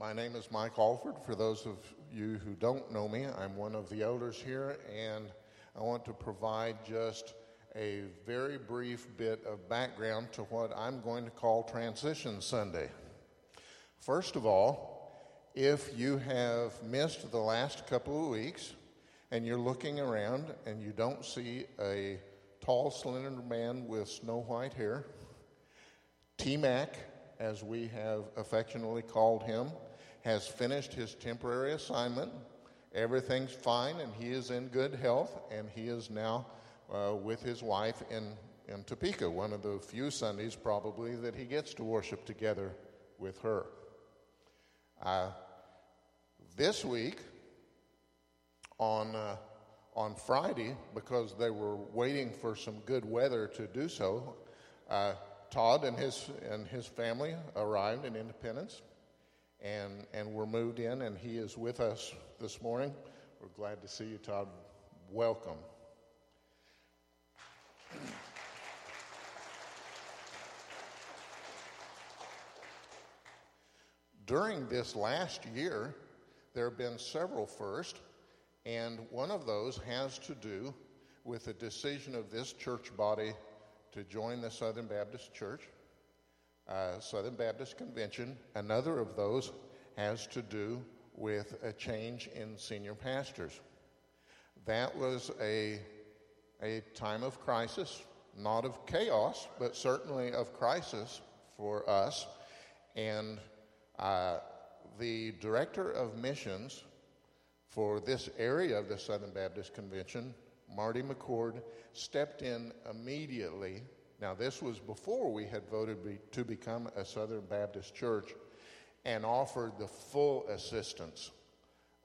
My name is Mike Alford. For those of you who don't know me, I'm one of the elders here, and I want to provide just a very brief bit of background to what I'm going to call Transition Sunday. First of all, if you have missed the last couple of weeks and you're looking around and you don't see a tall, slender man with snow white hair, T Mac, as we have affectionately called him, has finished his temporary assignment. Everything's fine, and he is in good health, and he is now uh, with his wife in, in Topeka, one of the few Sundays probably that he gets to worship together with her. Uh, this week, on, uh, on Friday, because they were waiting for some good weather to do so, uh, Todd and his, and his family arrived in Independence and, and we're moved in, and he is with us this morning. We're glad to see you, Todd. Welcome. During this last year, there have been several firsts, and one of those has to do with the decision of this church body to join the Southern Baptist Church uh, Southern Baptist Convention. Another of those has to do with a change in senior pastors. That was a, a time of crisis, not of chaos, but certainly of crisis for us. And uh, the director of missions for this area of the Southern Baptist Convention, Marty McCord, stepped in immediately now, this was before we had voted be, to become a Southern Baptist church and offered the full assistance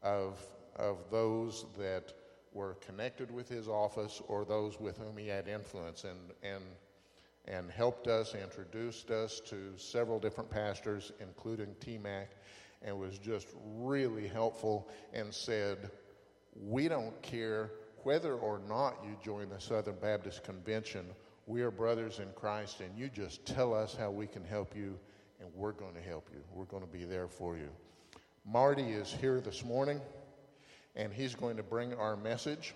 of, of those that were connected with his office or those with whom he had influence and, and, and helped us, introduced us to several different pastors, including T-Mac, and was just really helpful and said, we don't care whether or not you join the Southern Baptist Convention – we are brothers in Christ, and you just tell us how we can help you, and we're going to help you. We're going to be there for you. Marty is here this morning, and he's going to bring our message.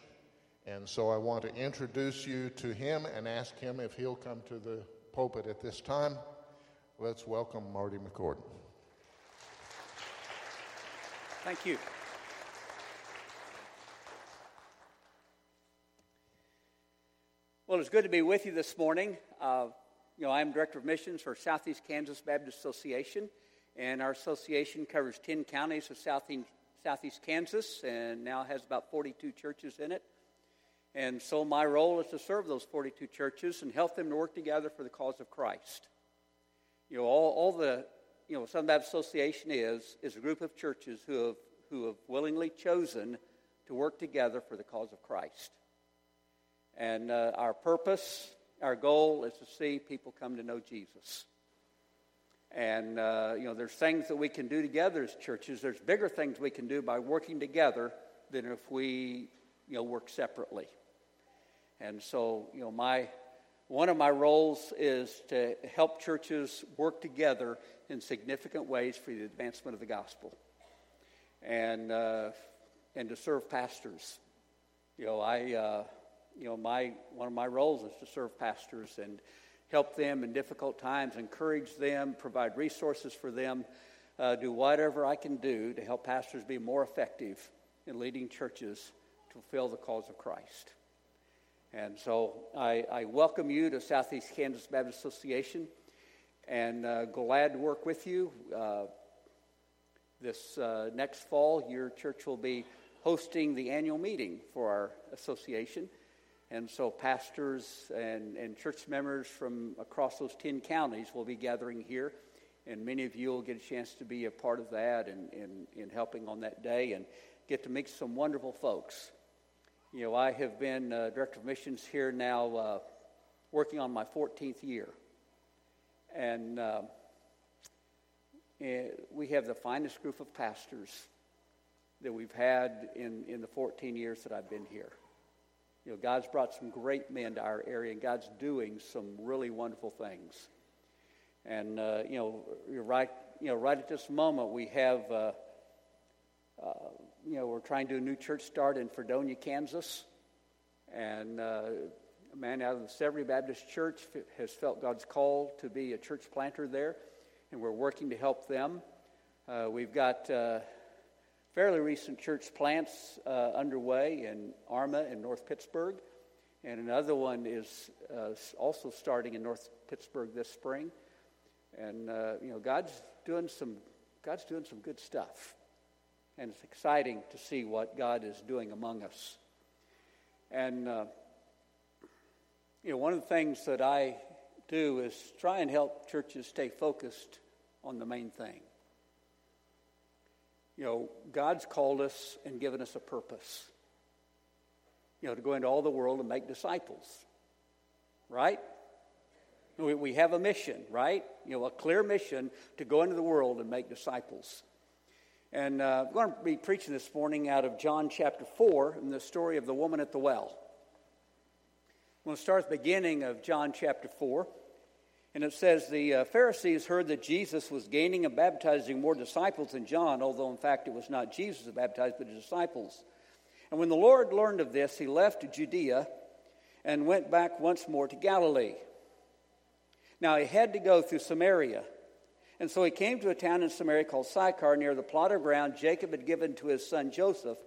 And so I want to introduce you to him and ask him if he'll come to the pulpit at this time. Let's welcome Marty McCord. Thank you. Well, it's good to be with you this morning. Uh, you know, I'm Director of Missions for Southeast Kansas Baptist Association, and our association covers 10 counties of Southeast, Southeast Kansas and now has about 42 churches in it. And so my role is to serve those 42 churches and help them to work together for the cause of Christ. You know, all, all the, you know, Southern Baptist Association is, is a group of churches who have, who have willingly chosen to work together for the cause of Christ. And uh, our purpose, our goal is to see people come to know Jesus. And, uh, you know, there's things that we can do together as churches. There's bigger things we can do by working together than if we, you know, work separately. And so, you know, my, one of my roles is to help churches work together in significant ways for the advancement of the gospel and, uh, and to serve pastors. You know, I, uh, you know, my, one of my roles is to serve pastors and help them in difficult times, encourage them, provide resources for them, uh, do whatever I can do to help pastors be more effective in leading churches to fulfill the cause of Christ. And so I, I welcome you to Southeast Kansas Baptist Association and uh, glad to work with you. Uh, this uh, next fall, your church will be hosting the annual meeting for our association. And so, pastors and, and church members from across those 10 counties will be gathering here. And many of you will get a chance to be a part of that and in helping on that day and get to meet some wonderful folks. You know, I have been uh, director of missions here now, uh, working on my 14th year. And uh, we have the finest group of pastors that we've had in, in the 14 years that I've been here. You know, God's brought some great men to our area, and God's doing some really wonderful things. And, uh, you know, right, you know, right at this moment, we have, uh, uh, you know, we're trying to do a new church start in Fredonia, Kansas. And uh, a man out of the Severy Baptist Church has felt God's call to be a church planter there, and we're working to help them. Uh, we've got uh, fairly recent church plants uh, underway in Arma and North Pittsburg, and another one is uh, also starting in North Pittsburg this spring. And uh, you know, God's doing some God's doing some good stuff, and it's exciting to see what God is doing among us. And uh, you know, one of the things that I do is try and help churches stay focused on the main thing. You know, God's called us and given us a purpose. You know, to go into all the world and make disciples. Right? We, we have a mission, right? You know, a clear mission to go into the world and make disciples. And uh, I'm going to be preaching this morning out of John chapter 4 and the story of the woman at the well. I'm going to start at the beginning of John chapter 4. And it says the uh, Pharisees heard that Jesus was gaining and baptizing more disciples than John, although in fact it was not Jesus who baptized, but his disciples. And when the Lord learned of this, he left Judea and went back once more to Galilee. Now he had to go through Samaria. And so he came to a town in Samaria called Sychar near the plot of ground Jacob had given to his son Joseph.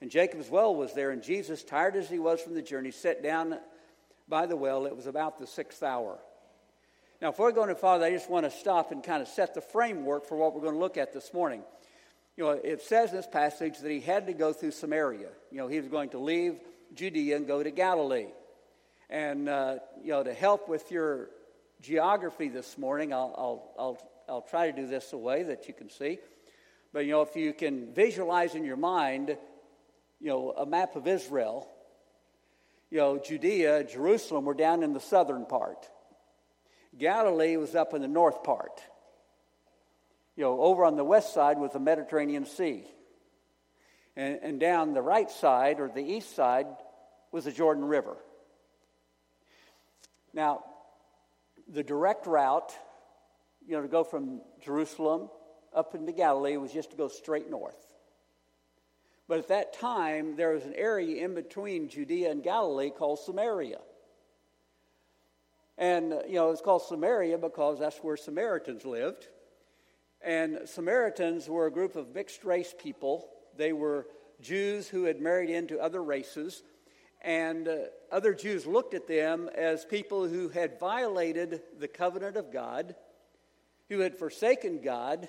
And Jacob's well was there, and Jesus, tired as he was from the journey, sat down by the well. It was about the sixth hour. Now, before we go any farther, I just want to stop and kind of set the framework for what we're going to look at this morning. You know, it says in this passage that he had to go through Samaria. You know, he was going to leave Judea and go to Galilee. And, uh, you know, to help with your geography this morning. I'll, I'll, I'll, I'll try to do this a way that you can see. But, you know, if you can visualize in your mind, you know, a map of Israel, you know, Judea, Jerusalem were down in the southern part. Galilee was up in the north part. You know, over on the west side was the Mediterranean Sea. And, and down the right side, or the east side, was the Jordan River. Now, the direct route, you know, to go from Jerusalem up into Galilee was just to go straight north. But at that time, there was an area in between Judea and Galilee called Samaria. And, you know, it's called Samaria because that's where Samaritans lived. And Samaritans were a group of mixed race people. They were Jews who had married into other races and uh, other Jews looked at them as people who had violated the covenant of God, who had forsaken God,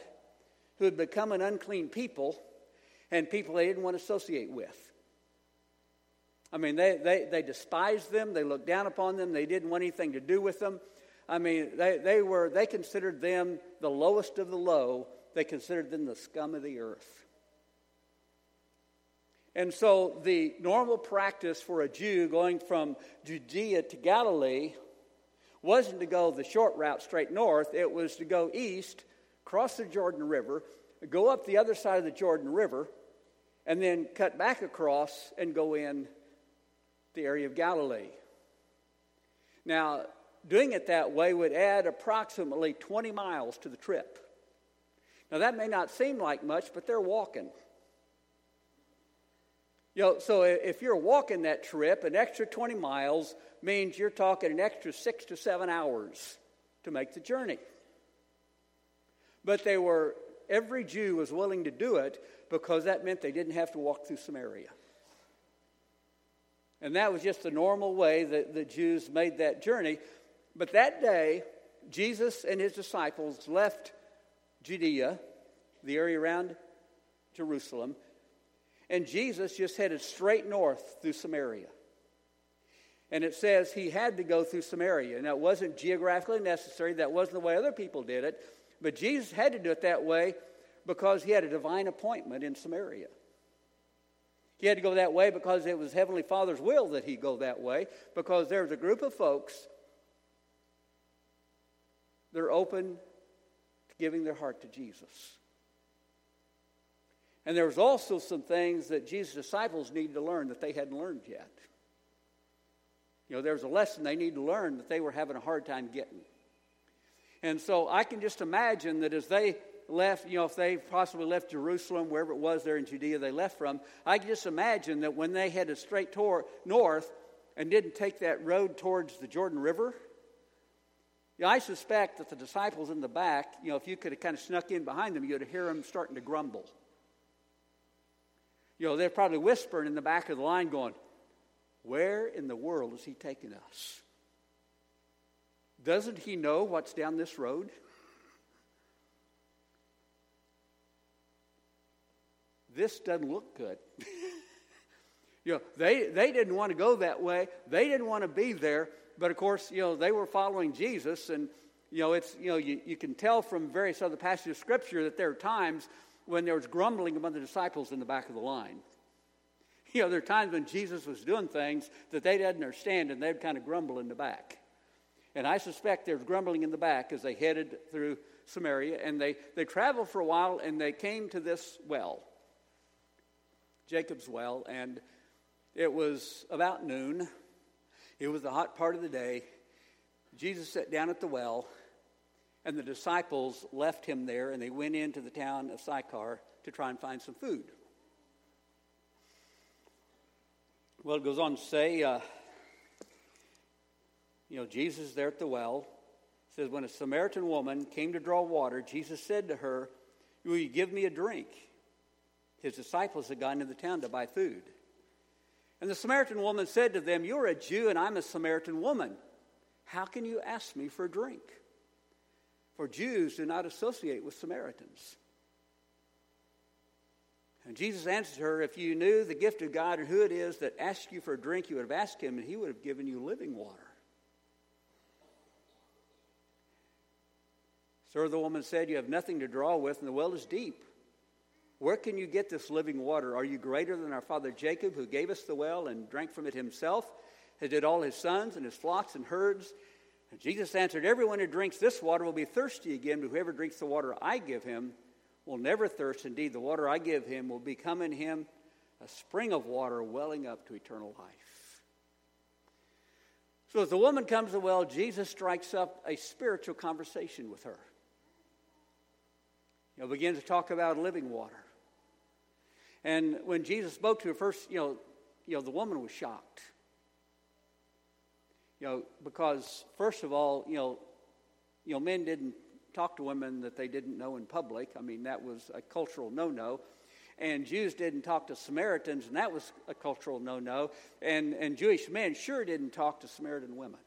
who had become an unclean people, and people they didn't want to associate with. I mean, they, they, they despised them, they looked down upon them, they didn't want anything to do with them. I mean, they, they, were, they considered them the lowest of the low, they considered them the scum of the earth. And so the normal practice for a Jew going from Judea to Galilee wasn't to go the short route straight north, it was to go east, cross the Jordan River, go up the other side of the Jordan River, and then cut back across and go in the area of Galilee. Now, doing it that way would add approximately 20 miles to the trip. Now, that may not seem like much, but they're walking. You know, so if you're walking that trip, an extra 20 miles means you're talking an extra six to seven hours to make the journey. But they were, every Jew was willing to do it because that meant they didn't have to walk through Samaria. And that was just the normal way that the Jews made that journey. But that day, Jesus and his disciples left Judea, the area around Jerusalem, and Jesus just headed straight north through Samaria. And it says he had to go through Samaria. And that wasn't geographically necessary, that wasn't the way other people did it. But Jesus had to do it that way because he had a divine appointment in Samaria. He had to go that way because it was Heavenly Father's will that he go that way, because there was a group of folks that are open to giving their heart to Jesus. And there was also some things that Jesus' disciples needed to learn that they hadn't learned yet. You know, there was a lesson they needed to learn that they were having a hard time getting. And so I can just imagine that as they left, you know, if they possibly left Jerusalem, wherever it was there in Judea they left from, I can just imagine that when they headed straight toward north and didn't take that road towards the Jordan River, you know, I suspect that the disciples in the back, you know, if you could have kind of snuck in behind them, you'd hear them starting to grumble. You know, they're probably whispering in the back of the line, going, Where in the world is he taking us? Doesn't he know what's down this road? This doesn't look good. you know, they, they didn't want to go that way. They didn't want to be there. But of course, you know, they were following Jesus. And, you know, it's, you know, you, you can tell from various other passages of Scripture that there are times when there was grumbling among the disciples in the back of the line. You know, there are times when Jesus was doing things that they didn't understand and they'd kind of grumble in the back. And I suspect there's grumbling in the back as they headed through Samaria. And they, they traveled for a while and they came to this well, Jacob's well. And it was about noon. It was the hot part of the day. Jesus sat down at the well, and the disciples left him there and they went into the town of Sychar to try and find some food. Well, it goes on to say, uh, you know, Jesus is there at the well. It says, When a Samaritan woman came to draw water, Jesus said to her, Will you give me a drink? His disciples had gone into the town to buy food. And the Samaritan woman said to them, You're a Jew and I'm a Samaritan woman. How can you ask me for a drink? For Jews do not associate with Samaritans. And Jesus answered her, If you knew the gift of God and who it is that asks you for a drink, you would have asked him, and he would have given you living water. Sir, the woman said, You have nothing to draw with, and the well is deep. Where can you get this living water? Are you greater than our father Jacob, who gave us the well and drank from it himself, as did all his sons and his flocks and herds? And Jesus answered, Everyone who drinks this water will be thirsty again, but whoever drinks the water I give him will never thirst. Indeed, the water I give him will become in him a spring of water welling up to eternal life. So, as the woman comes to the well, Jesus strikes up a spiritual conversation with her know, begins to talk about living water. And when Jesus spoke to her first, you know, you know, the woman was shocked. You know, because first of all, you know, you know, men didn't talk to women that they didn't know in public. I mean, that was a cultural no-no. And Jews didn't talk to Samaritans, and that was a cultural no-no. And and Jewish men sure didn't talk to Samaritan women.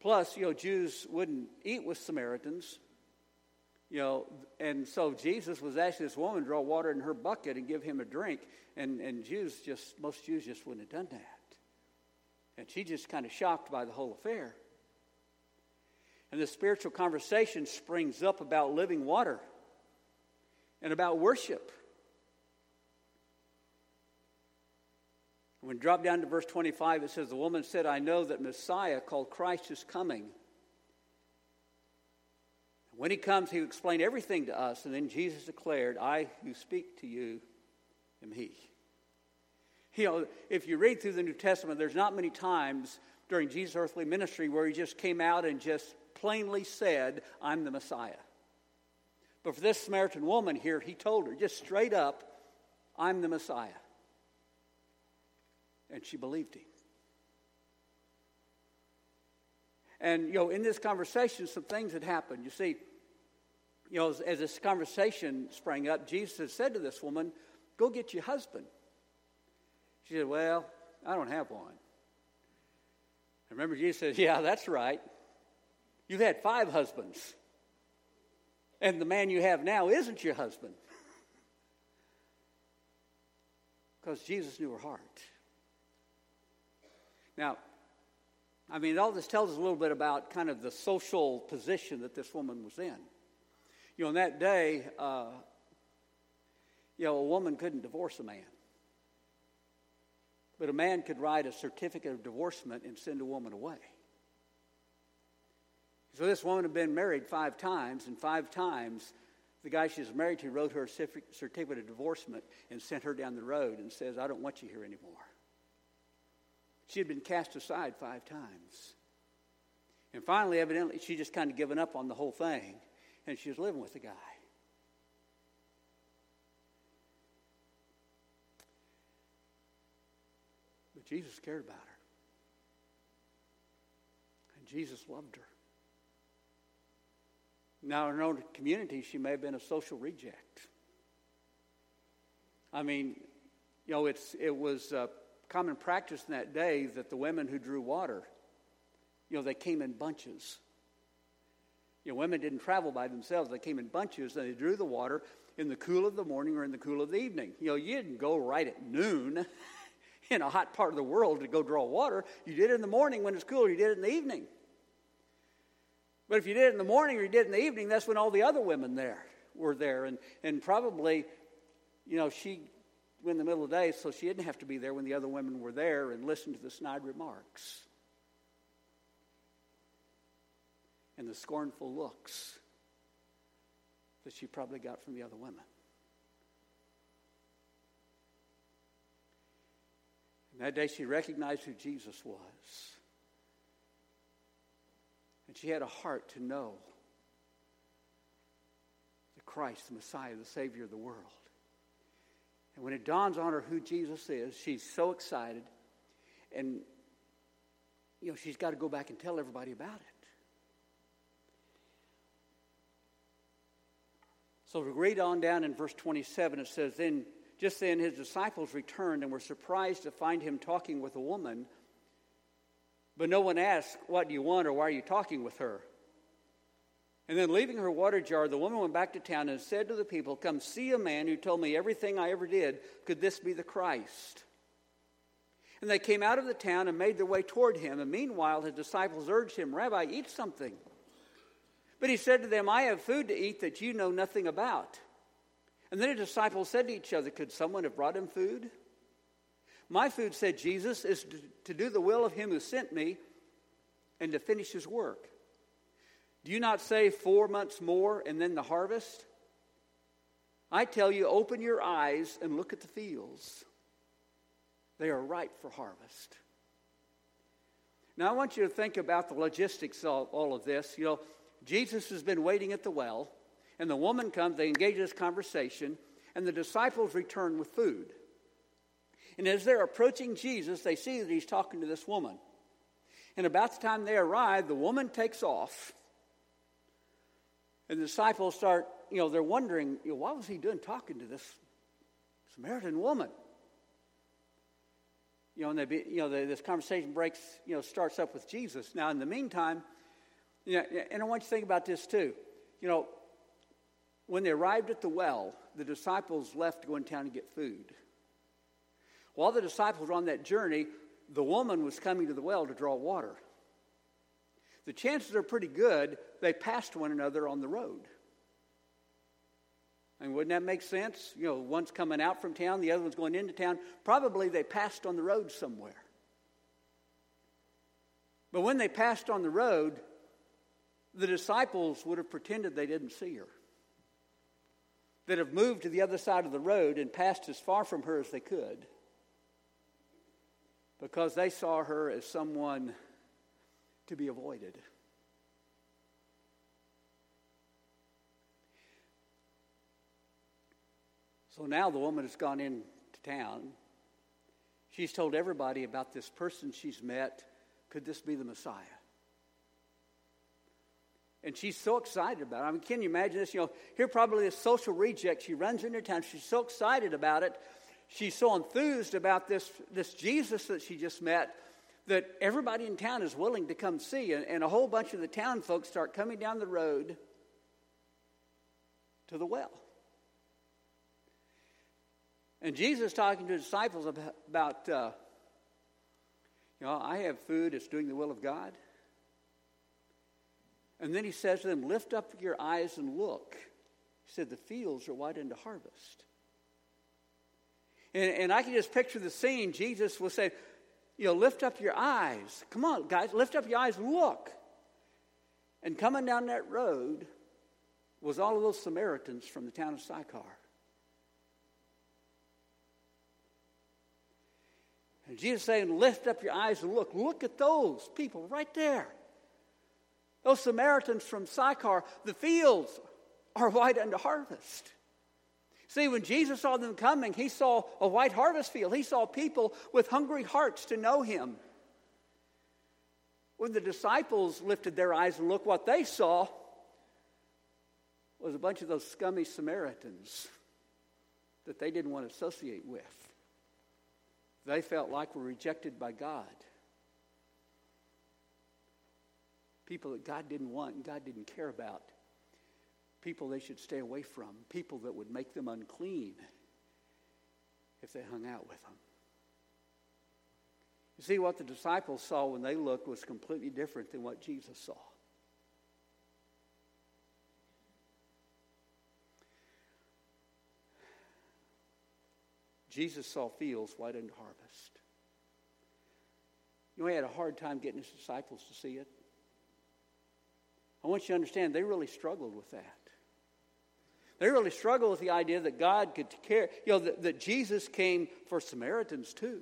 Plus, you know, Jews wouldn't eat with Samaritans. You know, and so Jesus was asking this woman to draw water in her bucket and give him a drink. And, and Jews just, most Jews just wouldn't have done that. And she just kind of shocked by the whole affair. And the spiritual conversation springs up about living water and about worship. When drop down to verse 25, it says, The woman said, I know that Messiah called Christ is coming. When he comes, he will explain everything to us. And then Jesus declared, I who speak to you am he. You know, if you read through the New Testament, there's not many times during Jesus' earthly ministry where he just came out and just plainly said, I'm the Messiah. But for this Samaritan woman here, he told her just straight up, I'm the Messiah. And she believed him. And, you know, in this conversation, some things had happened. You see, you know, as, as this conversation sprang up, Jesus said to this woman, Go get your husband. She said, Well, I don't have one. I remember Jesus said, Yeah, that's right. You've had five husbands. And the man you have now isn't your husband. Because Jesus knew her heart. Now, I mean, all this tells us a little bit about kind of the social position that this woman was in. You know, in that day, uh, you know, a woman couldn't divorce a man. But a man could write a certificate of divorcement and send a woman away. So this woman had been married five times, and five times the guy she was married to wrote her a certificate of divorcement and sent her down the road and says, I don't want you here anymore. She had been cast aside five times. And finally, evidently, she just kind of given up on the whole thing. and she was living with the guy. But Jesus cared about her. And Jesus loved her. Now, in her own community, she may have been a social reject. I mean, you know, it's, it was uh, common practice in that day that the women who drew water, you know, they came in bunches. You know, women didn't travel by themselves. They came in bunches and they drew the water in the cool of the morning or in the cool of the evening. You know, you didn't go right at noon in a hot part of the world to go draw water. You did it in the morning when it's cool, you did it in the evening. But if you did it in the morning or you did it in the evening, that's when all the other women there were there. And, and probably, you know, she in the middle of the day, so she didn't have to be there when the other women were there and listen to the snide remarks and the scornful looks that she probably got from the other women. And that day she recognized who Jesus was. And she had a heart to know the Christ, the Messiah, the Savior of the world. And when it dawns on her who Jesus is, she's so excited. And, you know, she's got to go back and tell everybody about it. So we read on down in verse 27, it says, Then just then his disciples returned and were surprised to find him talking with a woman but no one asked, What do you want or why are you talking with her? And then, leaving her water jar, the woman went back to town and said to the people, Come see a man who told me everything I ever did. Could this be the Christ? And they came out of the town and made their way toward him. And meanwhile, his disciples urged him, Rabbi, eat something. But he said to them, I have food to eat that you know nothing about. And then his disciples said to each other, Could someone have brought him food? My food, said Jesus, is to do the will of him who sent me and to finish his work. Do you not say four months more and then the harvest? I tell you, open your eyes and look at the fields. They are ripe for harvest. Now, I want you to think about the logistics of all of this. You know, Jesus has been waiting at the well, and the woman comes, they engage in this conversation, and the disciples return with food. And as they're approaching Jesus, they see that he's talking to this woman. And about the time they arrive, the woman takes off. And the disciples start, you know, they're wondering, you know, what was he doing talking to this Samaritan woman? You know, and they be, you know, this conversation breaks, you know, starts up with Jesus. Now, in the meantime, you know, and I want you to think about this too. You know, when they arrived at the well, the disciples left to go in town and get food. While the disciples were on that journey, the woman was coming to the well to draw water. The chances are pretty good they passed one another on the road. I mean, wouldn't that make sense? You know, one's coming out from town, the other one's going into town. Probably they passed on the road somewhere. But when they passed on the road, the disciples would have pretended they didn't see her. That have moved to the other side of the road and passed as far from her as they could because they saw her as someone to be avoided. So now the woman has gone into town. She's told everybody about this person she's met. Could this be the Messiah? And she's so excited about it. I mean, can you imagine this? You know, here probably a social reject. She runs into town. She's so excited about it she's so enthused about this, this Jesus that she just met that everybody in town is willing to come see. And, and a whole bunch of the town folks start coming down the road to the well. And Jesus talking to his disciples about, about uh, you know, I have food, it's doing the will of God. And then he says to them, Lift up your eyes and look. He said, The fields are wide into harvest. And, and I can just picture the scene. Jesus will say, you know, lift up your eyes. Come on, guys, lift up your eyes look. And coming down that road was all of those Samaritans from the town of Sychar. And Jesus saying, lift up your eyes and look. Look at those people right there. Those Samaritans from Sychar, the fields are white unto harvest. See, when Jesus saw them coming, he saw a white harvest field. He saw people with hungry hearts to know him. When the disciples lifted their eyes and looked, what they saw was a bunch of those scummy Samaritans that they didn't want to associate with. They felt like were rejected by God. People that God didn't want and God didn't care about people they should stay away from, people that would make them unclean if they hung out with them. You see, what the disciples saw when they looked was completely different than what Jesus saw. Jesus saw fields white unto harvest. You know, he had a hard time getting his disciples to see it. I want you to understand, they really struggled with that. They really struggle with the idea that God could care, you know, that, that Jesus came for Samaritans too.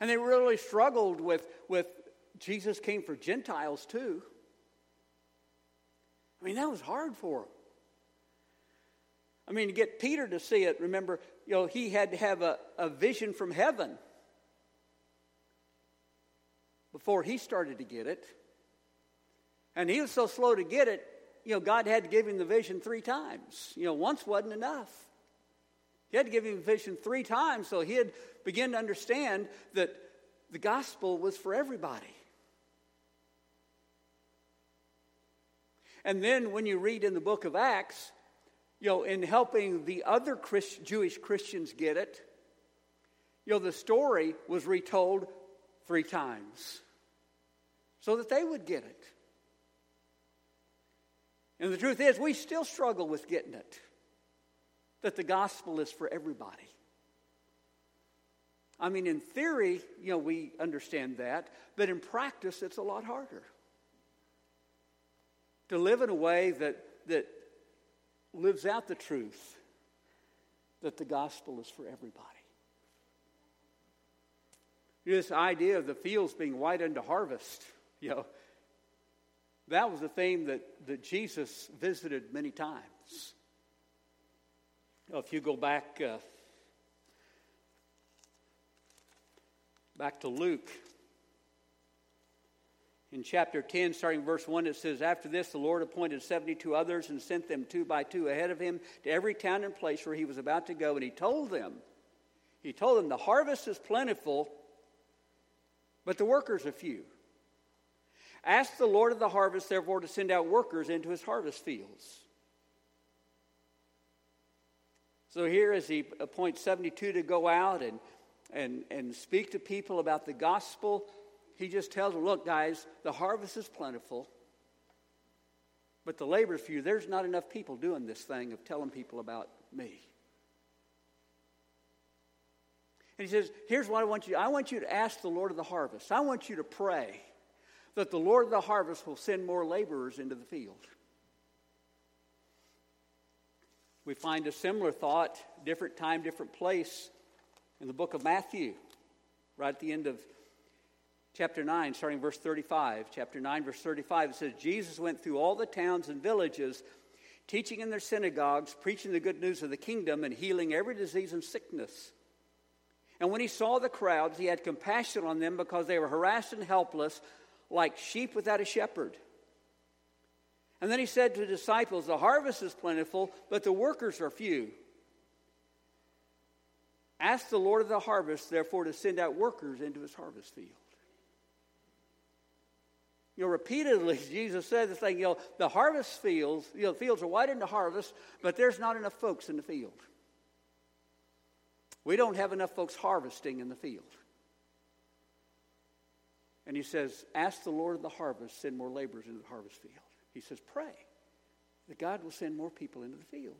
And they really struggled with, with Jesus came for Gentiles too. I mean, that was hard for them. I mean, to get Peter to see it, remember, you know, he had to have a, a vision from heaven before he started to get it. And he was so slow to get it, you know, God had to give him the vision three times. You know, once wasn't enough. He had to give him the vision three times so he'd begin to understand that the gospel was for everybody. And then when you read in the book of Acts, you know, in helping the other Christ, Jewish Christians get it, you know, the story was retold three times so that they would get it. And the truth is, we still struggle with getting it that the gospel is for everybody. I mean, in theory, you know, we understand that, but in practice, it's a lot harder. To live in a way that, that lives out the truth that the gospel is for everybody. This idea of the fields being white unto harvest, you know, that was a theme that, that Jesus visited many times. If you go back uh, back to Luke, in chapter 10, starting verse 1, it says, After this, the Lord appointed 72 others and sent them two by two ahead of him to every town and place where he was about to go. And he told them, He told them, The harvest is plentiful, but the workers are few. Ask the Lord of the harvest, therefore, to send out workers into his harvest fields. So here, as he appoints 72 to go out and, and, and speak to people about the gospel, he just tells them, look, guys, the harvest is plentiful, but the labor is few. There's not enough people doing this thing of telling people about me. And he says, here's what I want you I want you to ask the Lord of the harvest. I want you to pray that the Lord of the harvest will send more laborers into the field. We find a similar thought, different time, different place, in the book of Matthew, right at the end of chapter 9, starting verse 35. Chapter 9, verse 35, it says, Jesus went through all the towns and villages, teaching in their synagogues, preaching the good news of the kingdom, and healing every disease and sickness. And when he saw the crowds, he had compassion on them because they were harassed and helpless like sheep without a shepherd. And then he said to the disciples, The harvest is plentiful, but the workers are few. Ask the Lord of the harvest, therefore, to send out workers into his harvest field. You know, repeatedly, Jesus said this thing, you know, the harvest fields, you know, the fields are white into harvest, but there's not enough folks in the field. We don't have enough folks harvesting in the field. And he says, Ask the Lord of the harvest, send more laborers into the harvest field. He says, Pray that God will send more people into the field.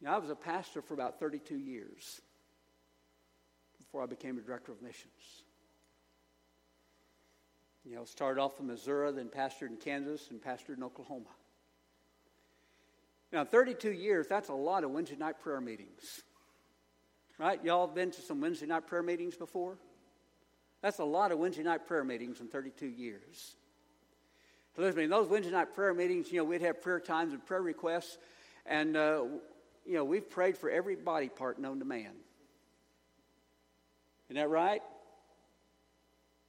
Now, I was a pastor for about 32 years before I became a director of missions. You know, started off in Missouri, then pastored in Kansas, and pastored in Oklahoma. Now, 32 years, that's a lot of Wednesday night prayer meetings. Right? Y'all have been to some Wednesday night prayer meetings before? That's a lot of Wednesday night prayer meetings in 32 years. Listen, in those Wednesday night prayer meetings, you know, we'd have prayer times and prayer requests, and uh, you know, we've prayed for every body part known to man. Isn't that right?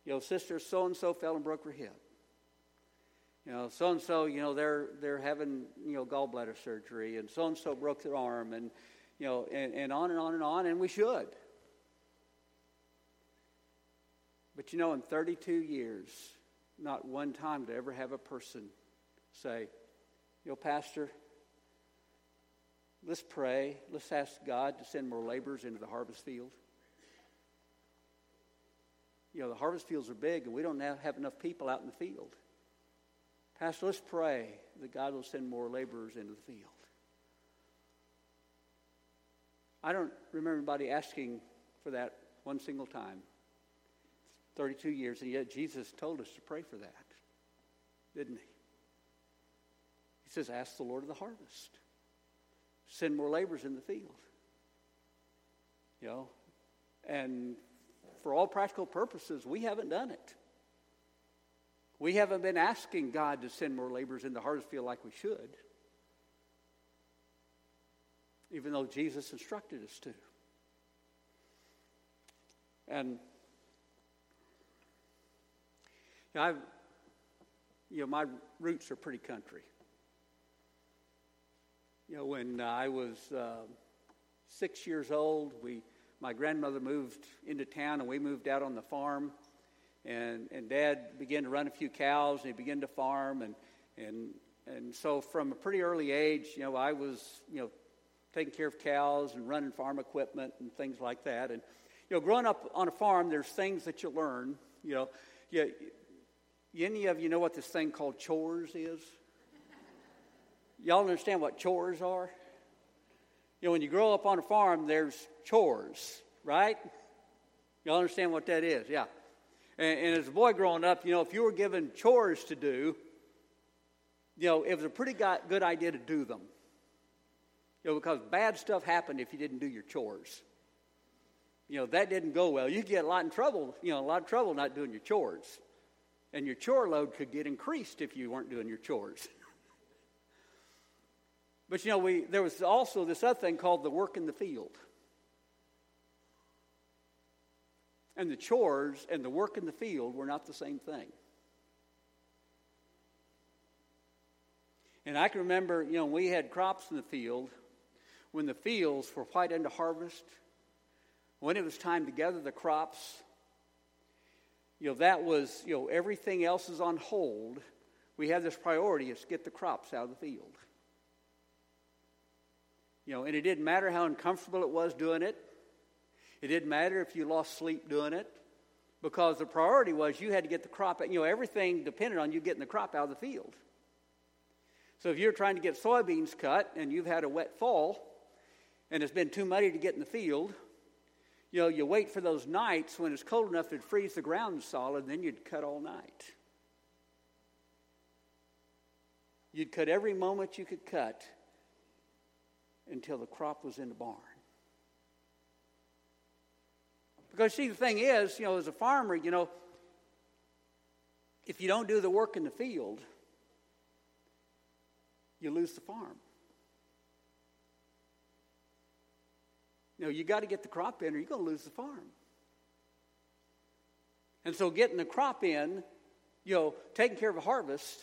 You know, sister so and so fell and broke her hip. You know, so and so, you know, they're they're having you know gallbladder surgery, and so and so broke their arm, and you know, and, and on and on and on, and we should. But you know, in 32 years, not one time to ever have a person say, you know, Pastor, let's pray. Let's ask God to send more laborers into the harvest field. You know, the harvest fields are big and we don't have enough people out in the field. Pastor, let's pray that God will send more laborers into the field. I don't remember anybody asking for that one single time. 32 years, and yet Jesus told us to pray for that, didn't he? He says, Ask the Lord of the harvest, send more laborers in the field. You know, and for all practical purposes, we haven't done it. We haven't been asking God to send more laborers in the harvest field like we should, even though Jesus instructed us to. And you know, I've, you know, my roots are pretty country. You know, when I was uh, six years old, we, my grandmother moved into town, and we moved out on the farm. And, and Dad began to run a few cows, and he began to farm. And, and, and so, from a pretty early age, you know, I was, you know, taking care of cows and running farm equipment and things like that. And, you know, growing up on a farm, there's things that you learn. You know, you, any of you know what this thing called chores is? Y'all understand what chores are? You know, when you grow up on a farm, there's chores, right? Y'all understand what that is? Yeah. And, and, as a boy growing up, you know, if you were given chores to do, you know, it was a pretty good idea to do them. You know, because bad stuff happened if you didn't do your chores. You know, that didn't go well. You get a lot in trouble, you know, a lot of trouble not doing your chores and your chore load could get increased if you weren't doing your chores. but you know, we, there was also this other thing called the work in the field. And the chores and the work in the field were not the same thing. And I can remember, you know, we had crops in the field when the fields were quite into harvest, when it was time to gather the crops you know, that was, you know, everything else is on hold. We have this priority is get the crops out of the field. You know, and it didn't matter how uncomfortable it was doing it. It didn't matter if you lost sleep doing it because the priority was you had to get the crop, out. you know, everything depended on you getting the crop out of the field. So if you're trying to get soybeans cut and you've had a wet fall and it's been too muddy to get in the field, you know, you wait for those nights when it's cold enough to freeze the ground solid, and then you'd cut all night. You'd cut every moment you could cut until the crop was in the barn. Because, see, the thing is, you know, as a farmer, you know, if you don't do the work in the field, you lose the farm. You got to get the crop in or you're going to lose the farm. And so getting the crop in, you know, taking care of a harvest,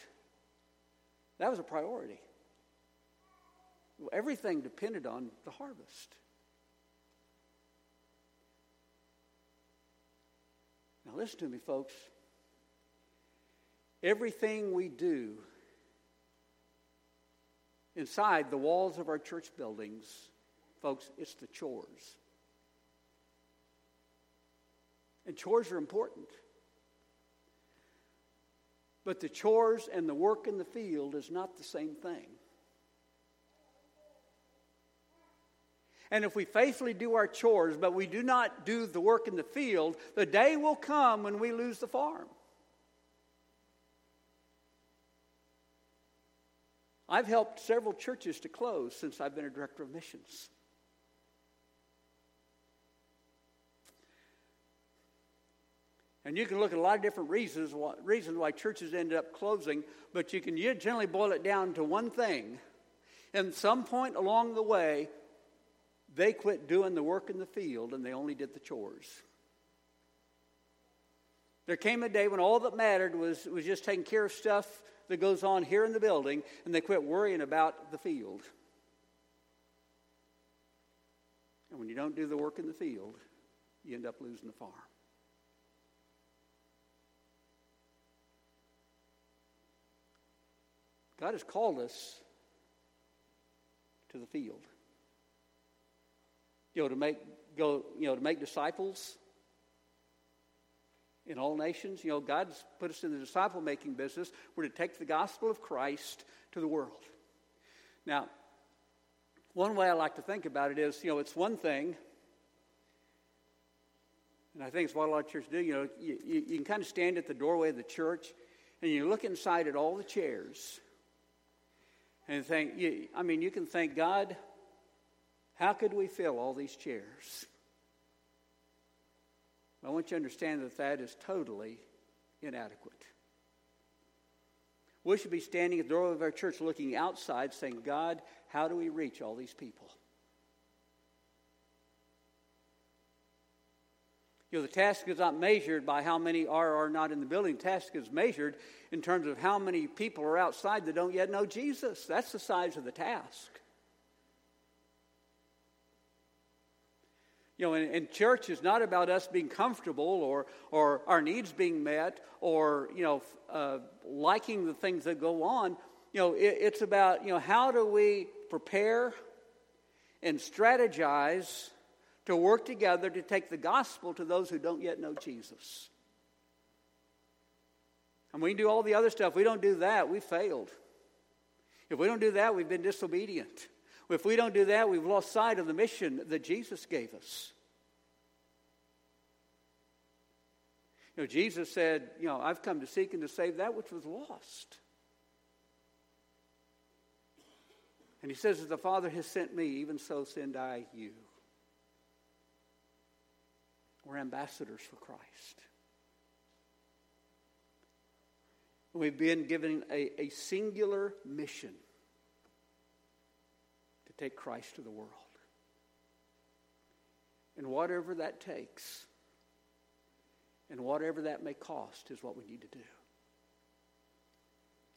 that was a priority. Well, everything depended on the harvest. Now, listen to me, folks. Everything we do inside the walls of our church buildings Folks, it's the chores. And chores are important. But the chores and the work in the field is not the same thing. And if we faithfully do our chores, but we do not do the work in the field, the day will come when we lose the farm. I've helped several churches to close since I've been a director of missions. And you can look at a lot of different reasons why, reasons why churches ended up closing, but you can generally boil it down to one thing. And some point along the way, they quit doing the work in the field and they only did the chores. There came a day when all that mattered was, was just taking care of stuff that goes on here in the building, and they quit worrying about the field. And when you don't do the work in the field, you end up losing the farm. God has called us to the field. You know, to make go, you know, to make disciples in all nations. You know, God's put us in the disciple making business. We're to take the gospel of Christ to the world. Now, one way I like to think about it is, you know, it's one thing, and I think it's what a lot of churches do. You know, you, you, you can kind of stand at the doorway of the church and you look inside at all the chairs and think, you, I mean, you can thank God, how could we fill all these chairs? I want you to understand that that is totally inadequate. We should be standing at the door of our church looking outside saying, God, how do we reach all these people? You know, the task is not measured by how many are or are not in the building. The task is measured in terms of how many people are outside that don't yet know Jesus. That's the size of the task. You know, and, and, church is not about us being comfortable or, or our needs being met or, you know, uh, liking the things that go on. You know, it, it's about, you know, how do we prepare and strategize to work together to take the gospel to those who don't yet know Jesus. And we do all the other stuff. We don't do that, we failed. If we don't do that, we've been disobedient. If we don't do that, we've lost sight of the mission that Jesus gave us. You know, Jesus said, You know, I've come to seek and to save that which was lost. And he says, As the Father has sent me, even so send I you. We're ambassadors for Christ. We've been given a, a singular mission to take Christ to the world. And whatever that takes, and whatever that may cost, is what we need to do.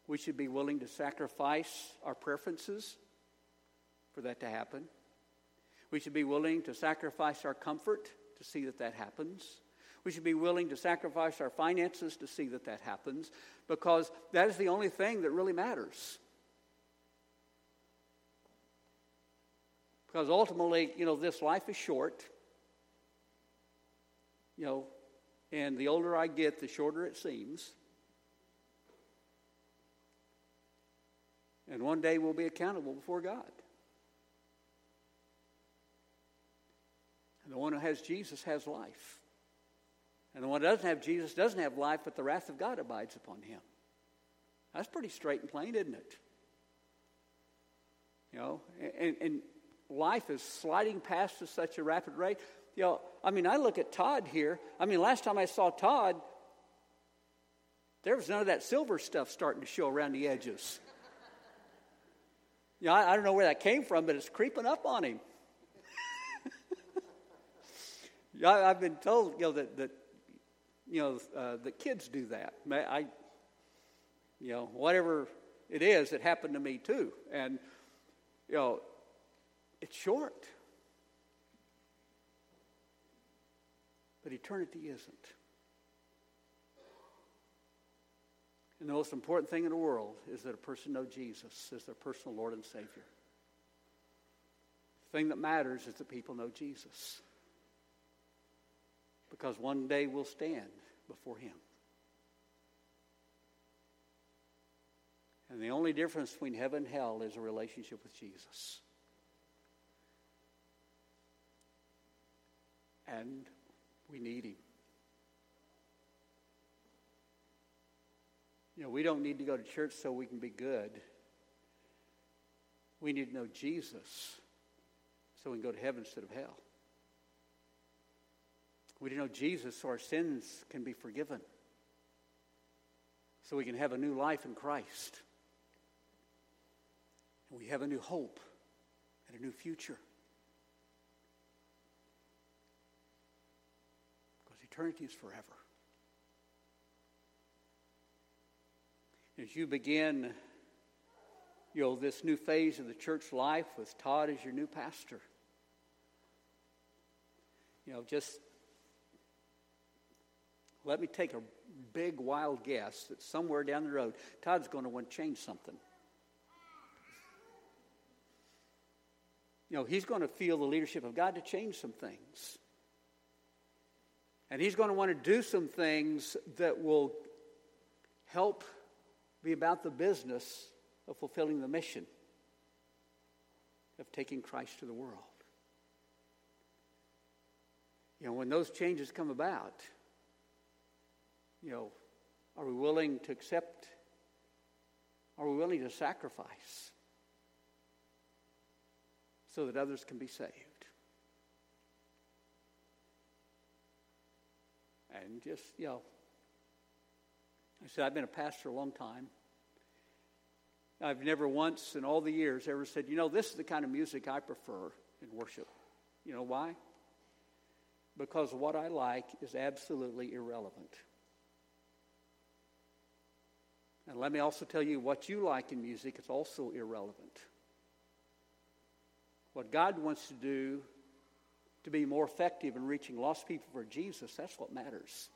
We should be willing to sacrifice our preferences for that to happen. We should be willing to sacrifice our comfort to see that that happens. We should be willing to sacrifice our finances to see that that happens because that is the only thing that really matters. Because ultimately, you know, this life is short. You know, and the older I get, the shorter it seems. And one day we'll be accountable before God. And the one who has Jesus has life. And the one who doesn't have Jesus doesn't have life, but the wrath of God abides upon him. That's pretty straight and plain, isn't it? You know, and, and life is sliding past at such a rapid rate. You know, I mean, I look at Todd here. I mean, last time I saw Todd, there was none of that silver stuff starting to show around the edges. You know, I, I don't know where that came from, but it's creeping up on him. I, have been told, you know, that, that you know, uh, the kids do that. I, you know, whatever it is, it happened to me too. And, you know, it's short. But eternity isn't. And the most important thing in the world is that a person know Jesus as their personal Lord and Savior. The thing that matters is that people know Jesus because one day we'll stand before Him. And the only difference between heaven and hell is a relationship with Jesus. And we need Him. You know, we don't need to go to church so we can be good. We need to know Jesus so we can go to heaven instead of hell. We know Jesus, so our sins can be forgiven. So we can have a new life in Christ. And we have a new hope and a new future. Because eternity is forever. As you begin, you know, this new phase of the church life with Todd as your new pastor, you know, just let me take a big wild guess that somewhere down the road, Todd's going to want to change something. You know, he's going to feel the leadership of God to change some things. And he's going to want to do some things that will help be about the business of fulfilling the mission of taking Christ to the world. You know, when those changes come about, you know, are we willing to accept? Are we willing to sacrifice so that others can be saved? And just, you know, I said, I've been a pastor a long time. I've never once in all the years ever said, you know, this is the kind of music I prefer in worship. You know why? Because what I like is absolutely irrelevant. And let me also tell you what you like in music is also irrelevant. What God wants to do to be more effective in reaching lost people for Jesus, that's what matters.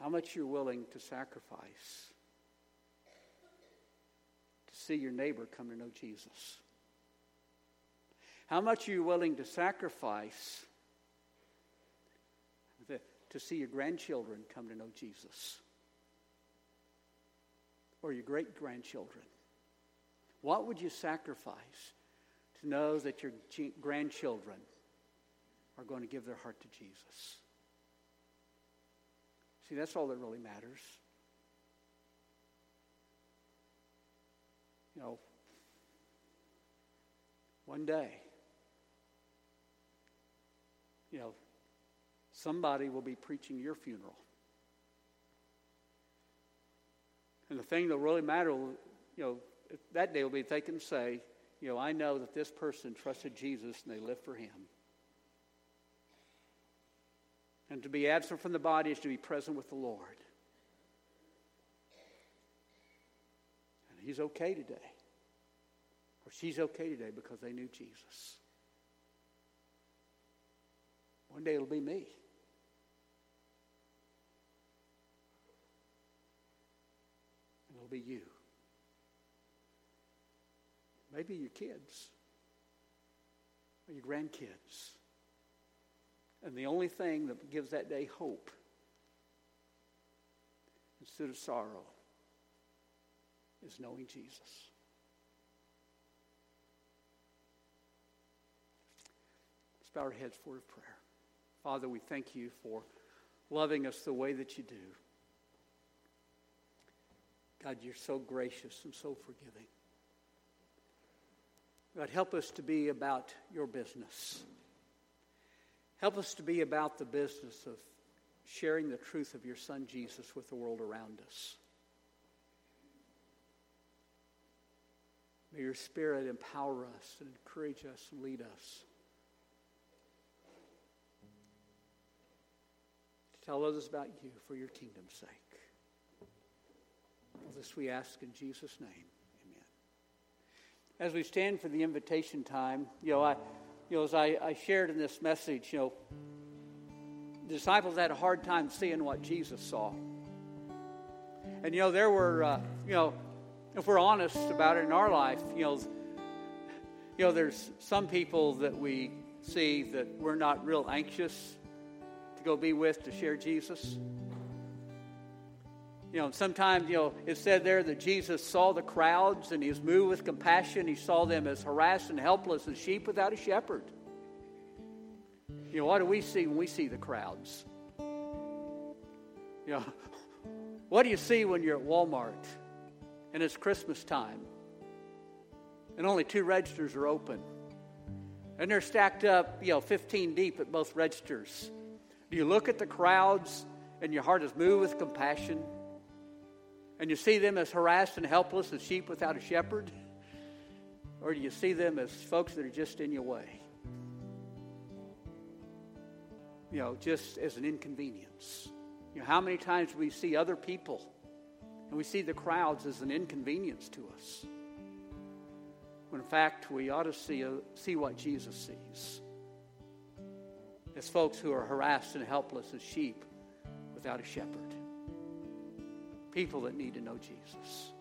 How much you're willing to sacrifice to see your neighbor come to know Jesus. How much are you willing to sacrifice to see your grandchildren come to know Jesus? Or your great grandchildren? What would you sacrifice to know that your grandchildren are going to give their heart to Jesus? See, that's all that really matters. You know, one day, you know, somebody will be preaching your funeral. And the thing that'll really matter, you know, that day will be if they can say, you know, I know that this person trusted Jesus and they lived for him. And to be absent from the body is to be present with the Lord. And he's okay today. Or she's okay today because they knew Jesus. One day it'll be me. And it'll be you. Maybe your kids or your grandkids. And the only thing that gives that day hope instead of sorrow is knowing Jesus. Let's bow our heads for a prayer. Father, we thank you for loving us the way that you do. God, you're so gracious and so forgiving. God, help us to be about your business. Help us to be about the business of sharing the truth of your Son Jesus with the world around us. May your Spirit empower us and encourage us and lead us. To tell others about you for your kingdom's sake. This we ask in Jesus' name. Amen. As we stand for the invitation time, you know, I you know, as I, I shared in this message, you know, disciples had a hard time seeing what Jesus saw. And, you know, there were, uh, you know, if we're honest about it in our life, you know, you know, there's some people that we see that we're not real anxious to go be with to share Jesus. You know, sometimes, you know, it said there that Jesus saw the crowds and he was moved with compassion. He saw them as harassed and helpless as sheep without a shepherd. You know, what do we see when we see the crowds? You know, what do you see when you're at Walmart and it's Christmas time? and only two registers are open. And they're stacked up, you know, 15 deep at both registers. Do you look at the crowds and your heart is moved with compassion? And you see them as harassed and helpless as sheep without a shepherd? Or do you see them as folks that are just in your way? You know, just as an inconvenience. You know, how many times we see other people and we see the crowds as an inconvenience to us? When in fact, we ought to see, see what Jesus sees as folks who are harassed and helpless as sheep without a shepherd. People that need to know Jesus.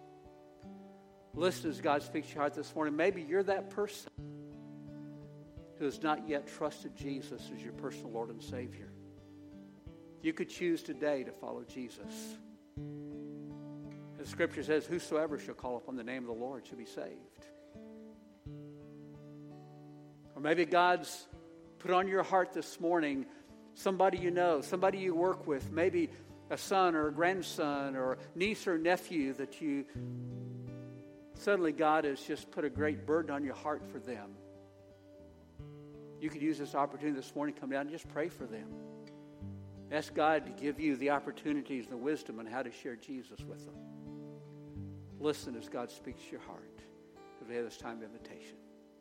Listen as God speaks to your heart this morning. Maybe you're that person who has not yet trusted Jesus as your personal Lord and Savior. You could choose today to follow Jesus. The scripture says, Whosoever shall call upon the name of the Lord shall be saved. Or maybe God's put on your heart this morning somebody you know, somebody you work with, maybe a son or a grandson or niece or nephew that you suddenly God has just put a great burden on your heart for them. You could use this opportunity this morning, come down and just pray for them. Ask God to give you the opportunities the wisdom on how to share Jesus with them. Listen as God speaks to your heart as we have this time of invitation.